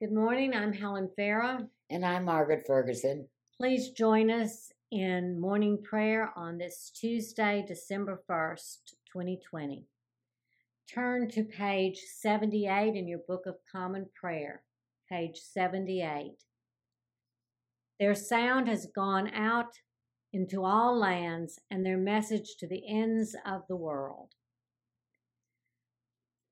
Good morning. I'm Helen Farah. And I'm Margaret Ferguson. Please join us in morning prayer on this Tuesday, December 1st, 2020. Turn to page 78 in your Book of Common Prayer, page 78. Their sound has gone out into all lands and their message to the ends of the world.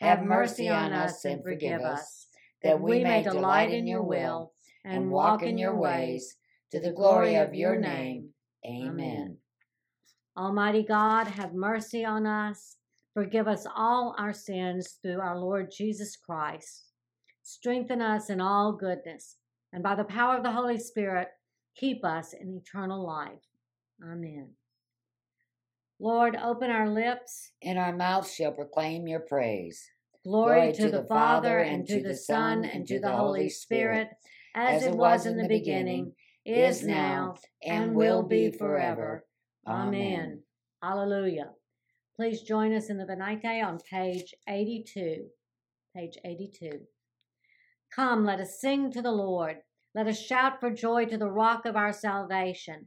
have mercy on us and forgive us, that we may delight in your will and walk in your ways, to the glory of your name. Amen. Almighty God, have mercy on us. Forgive us all our sins through our Lord Jesus Christ. Strengthen us in all goodness, and by the power of the Holy Spirit, keep us in eternal life. Amen. Lord, open our lips. And our mouths shall proclaim your praise. Glory, to, the Father, and to the Son, and to the Holy Spirit, as it was in the beginning, is now, and will be forever. Amen. Hallelujah. Please join us in the Venite on page 82. Page 82. Come, let us sing to the Lord. Let us shout for joy to the rock of our salvation.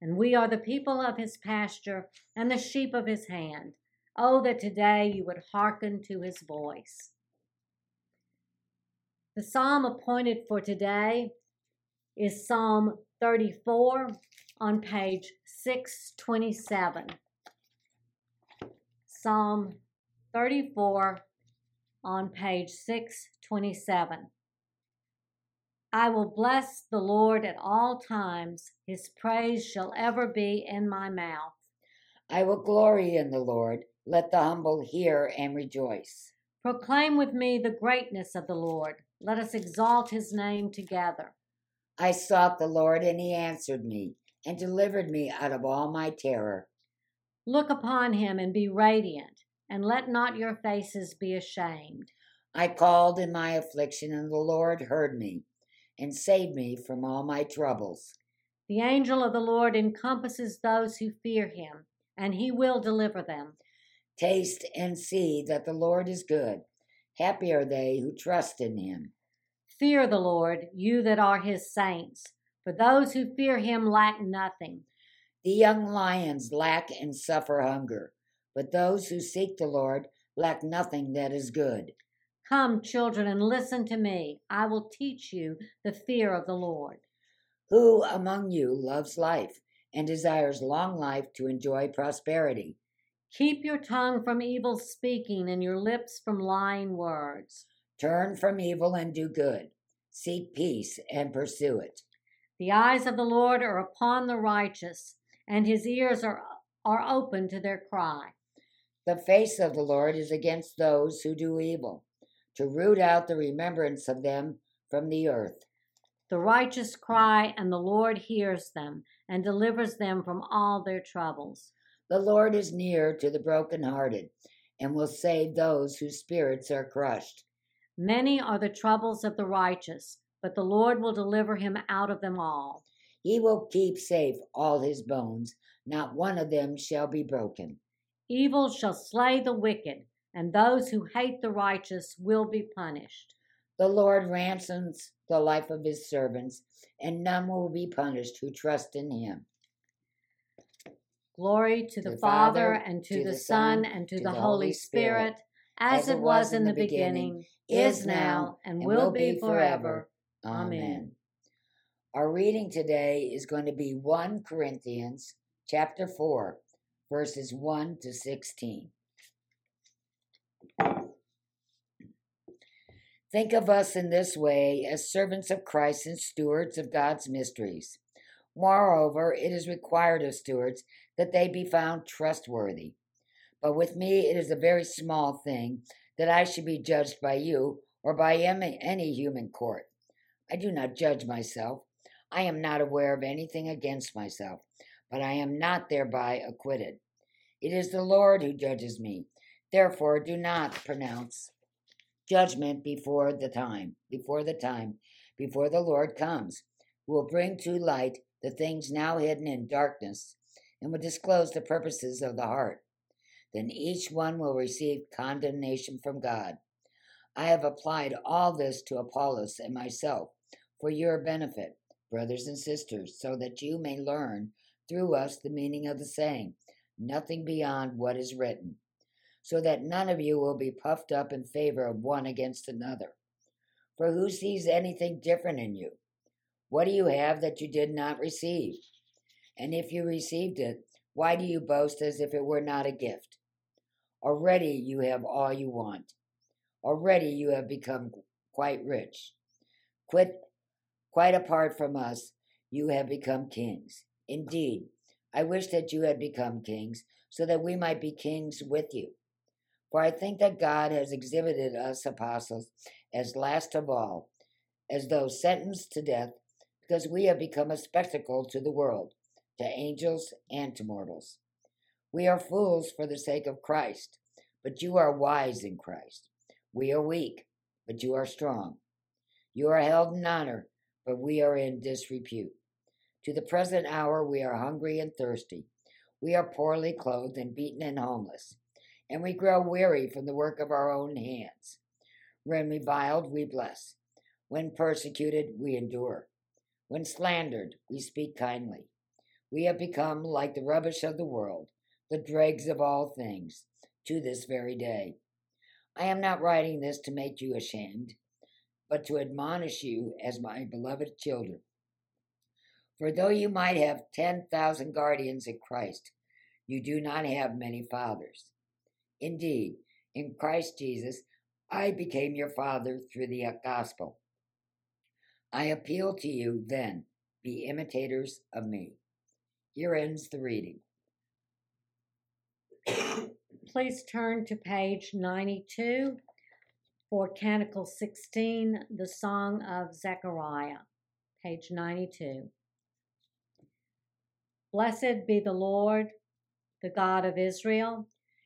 and we are the people of his pasture and the sheep of his hand. Oh, that today you would hearken to his voice. The psalm appointed for today is Psalm 34 on page 627. Psalm 34 on page 627. I will bless the Lord at all times. His praise shall ever be in my mouth. I will glory in the Lord. Let the humble hear and rejoice. Proclaim with me the greatness of the Lord. Let us exalt his name together. I sought the Lord, and he answered me, and delivered me out of all my terror. Look upon him and be radiant, and let not your faces be ashamed. I called in my affliction, and the Lord heard me, and save me from all my troubles. The angel of the Lord encompasses those who fear him, and he will deliver them. Taste and see that the Lord is good. Happy are they who trust in him. Fear the Lord, you that are his saints, for those who fear him lack nothing. The young lions lack and suffer hunger, but those who seek the Lord lack nothing that is good. Come, children, and listen to me. I will teach you the fear of the Lord. Who among you loves life and desires long life to enjoy prosperity? Keep your tongue from evil speaking and your lips from lying words. Turn from evil and do good. Seek peace and pursue it. The eyes of the Lord are upon the righteous, and his ears are, are open to their cry. The face of the Lord is against those who do evil, to root out the remembrance of them from the earth. The righteous cry, and the Lord hears them and delivers them from all their troubles. The Lord is near to the brokenhearted and will save those whose spirits are crushed. Many are the troubles of the righteous, but the Lord will deliver him out of them all. He will keep safe all his bones, not one of them shall be broken. Evil shall slay the wicked, and those who hate the righteous will be punished. The Lord ransoms the life of his servants, and none will be punished who trust in him. Glory to the, Father, and to, the Son, and to, the Holy Spirit, as it was in the beginning, is now, and will be forever. Amen. Our reading today is going to be 1 Corinthians chapter 4, verses 1 to 16. Think of us in this way as servants of Christ and stewards of God's mysteries. Moreover, it is required of stewards that they be found trustworthy. But with me it is a very small thing that I should be judged by you or by any human court. I do not judge myself. I am not aware of anything against myself, but I am not thereby acquitted. It is the Lord who judges me. Therefore, do not pronounce judgment before the time, before the time, before the Lord comes, will bring to light the things now hidden in darkness and will disclose the purposes of the heart. Then each one will receive condemnation from God. I have applied all this to Apollos and myself for your benefit, brothers and sisters, so that you may learn through us the meaning of the saying, nothing beyond what is written, so that none of you will be puffed up in favor of one against another. For who sees anything different in you? What do you have that you did not receive? And if you received it, why do you boast as if it were not a gift? Already you have all you want. Already you have become quite rich. Quit, quite apart from us, you have become kings. Indeed, I wish that you had become kings, so that we might be kings with you. For I think that God has exhibited us apostles as last of all, as though sentenced to death, because we have become a spectacle to the world, to angels and to mortals. We are fools for the sake of Christ, but you are wise in Christ. We are weak, but you are strong. You are held in honor, but we are in disrepute. To the present hour we are hungry and thirsty. We are poorly clothed and beaten and homeless, and we grow weary from the work of our own hands. When reviled, we bless. When persecuted, we endure. When slandered, we speak kindly. We have become like the rubbish of the world, the dregs of all things, to this very day. I am not writing this to make you ashamed, but to admonish you as my beloved children. For though you might have 10,000 guardians in Christ, you do not have many fathers. Indeed, in Christ Jesus, I became your father through the uh, gospel. I appeal to you then, be imitators of me. Here ends the reading. Please turn to page 92 for Canticle 16, the Song of Zechariah, page 92. Blessed be the Lord, the God of Israel.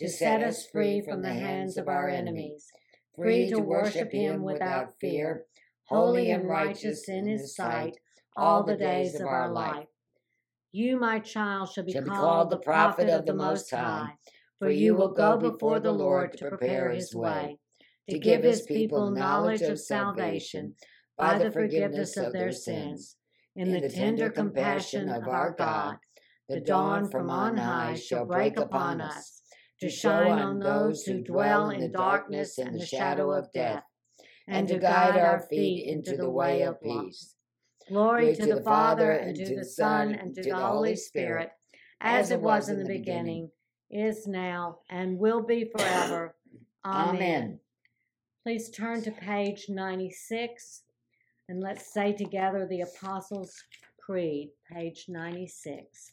to set us free from the hands of our enemies, free to worship him without fear, holy and righteous in his sight all the days of our life. You, my child, shall be, shall be called the prophet of the Most High for you will go before the Lord to prepare his way, to give his people knowledge of salvation by the forgiveness of their sins. In the tender compassion of our God, the dawn from on high shall break upon us, to shine on those who dwell in the darkness and the shadow of death, and to guide our feet into the way of peace. Glory to the Father, and to the Son, and to the Holy Spirit, as it was in the beginning is now, and will be forever. Amen. Amen. Please turn to page 96 and let's say together the Apostles' Creed, page 96.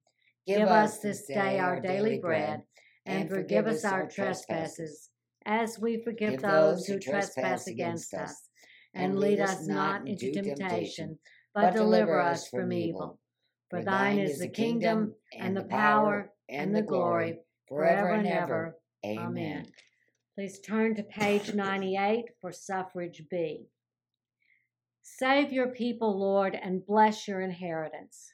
Give us this day our daily bread, and forgive us our trespasses, as we forgive those who trespass against us. And lead us not into temptation, but deliver us from evil. For thine is the kingdom, and the power, and the glory, forever and ever. Amen. Please turn to page 98 for suffrage B. Save your people, Lord, and bless your inheritance.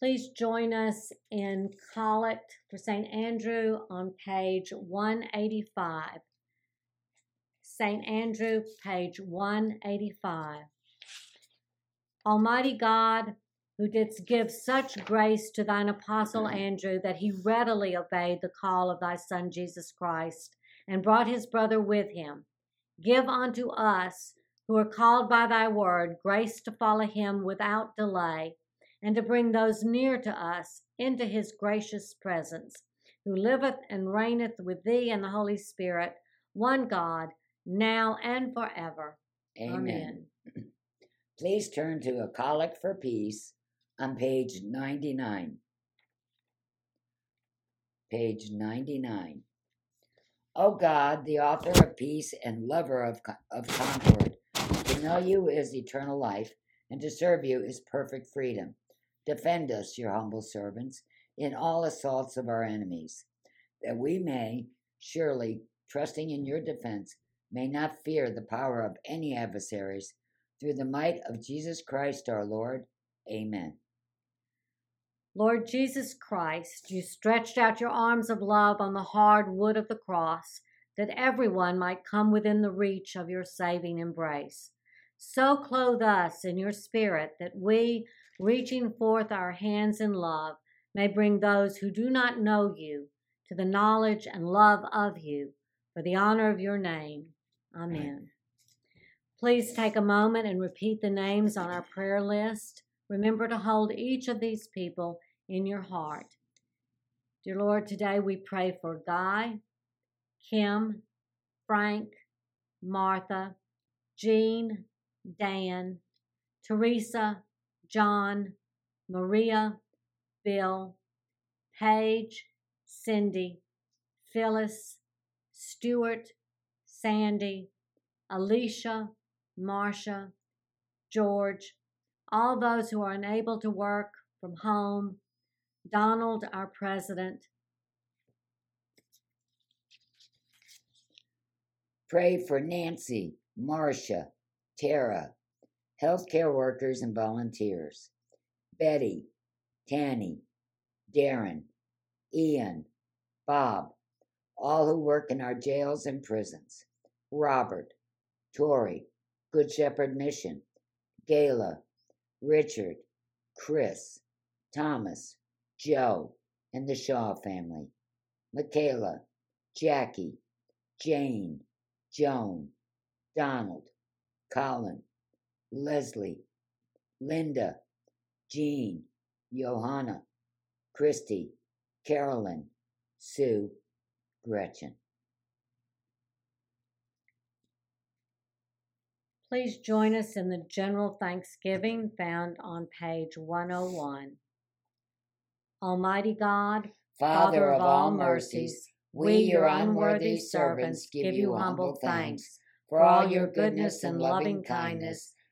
Please join us in Collect for St. Andrew on page 185. St. Andrew, page 185. Almighty God, who didst give such grace to thine apostle Andrew that he readily obeyed the call of thy Son Jesus Christ and brought his brother with him, give unto us, who are called by thy word, grace to follow him without delay and to bring those near to us into his gracious presence, who liveth and reigneth with thee and the Holy Spirit, one God, now and forever. Amen. Amen. Please turn to A Collect for Peace on page 99. Page 99. O God, the author of peace and lover of, of concord, to know you is eternal life, and to serve you is perfect freedom. Defend us, your humble servants, in all assaults of our enemies, that we may, surely, trusting in your defense, may not fear the power of any adversaries, through the might of Jesus Christ our Lord. Amen. Lord Jesus Christ, you stretched out your arms of love on the hard wood of the cross, that everyone might come within the reach of your saving embrace. So clothe us in your spirit that we, reaching forth our hands in love, may bring those who do not know you to the knowledge and love of you for the honor of your name. Amen. Please take a moment and repeat the names on our prayer list. Remember to hold each of these people in your heart. Dear Lord, today we pray for Guy, Kim, Frank, Martha, Jean, Dan, Teresa, John, Maria, Bill, Paige, Cindy, Phyllis, Stuart, Sandy, Alicia, Marcia, George, all those who are unable to work from home, Donald, our president. Pray for Nancy, Marcia, Tara, healthcare workers and volunteers, Betty, Tanny, Darren, Ian, Bob, all who work in our jails and prisons, Robert, Tori, Good Shepherd Mission, Gayla, Richard, Chris, Thomas, Joe, and the Shaw family, Michaela, Jackie, Jane, Joan, Donald, Colin, Leslie, Linda, Jean, Johanna, Christy, Carolyn, Sue, Gretchen. Please join us in the general thanksgiving found on page 101. Almighty God, Father of all mercies, we, your unworthy servants, give you humble thanks for all your goodness and loving kindness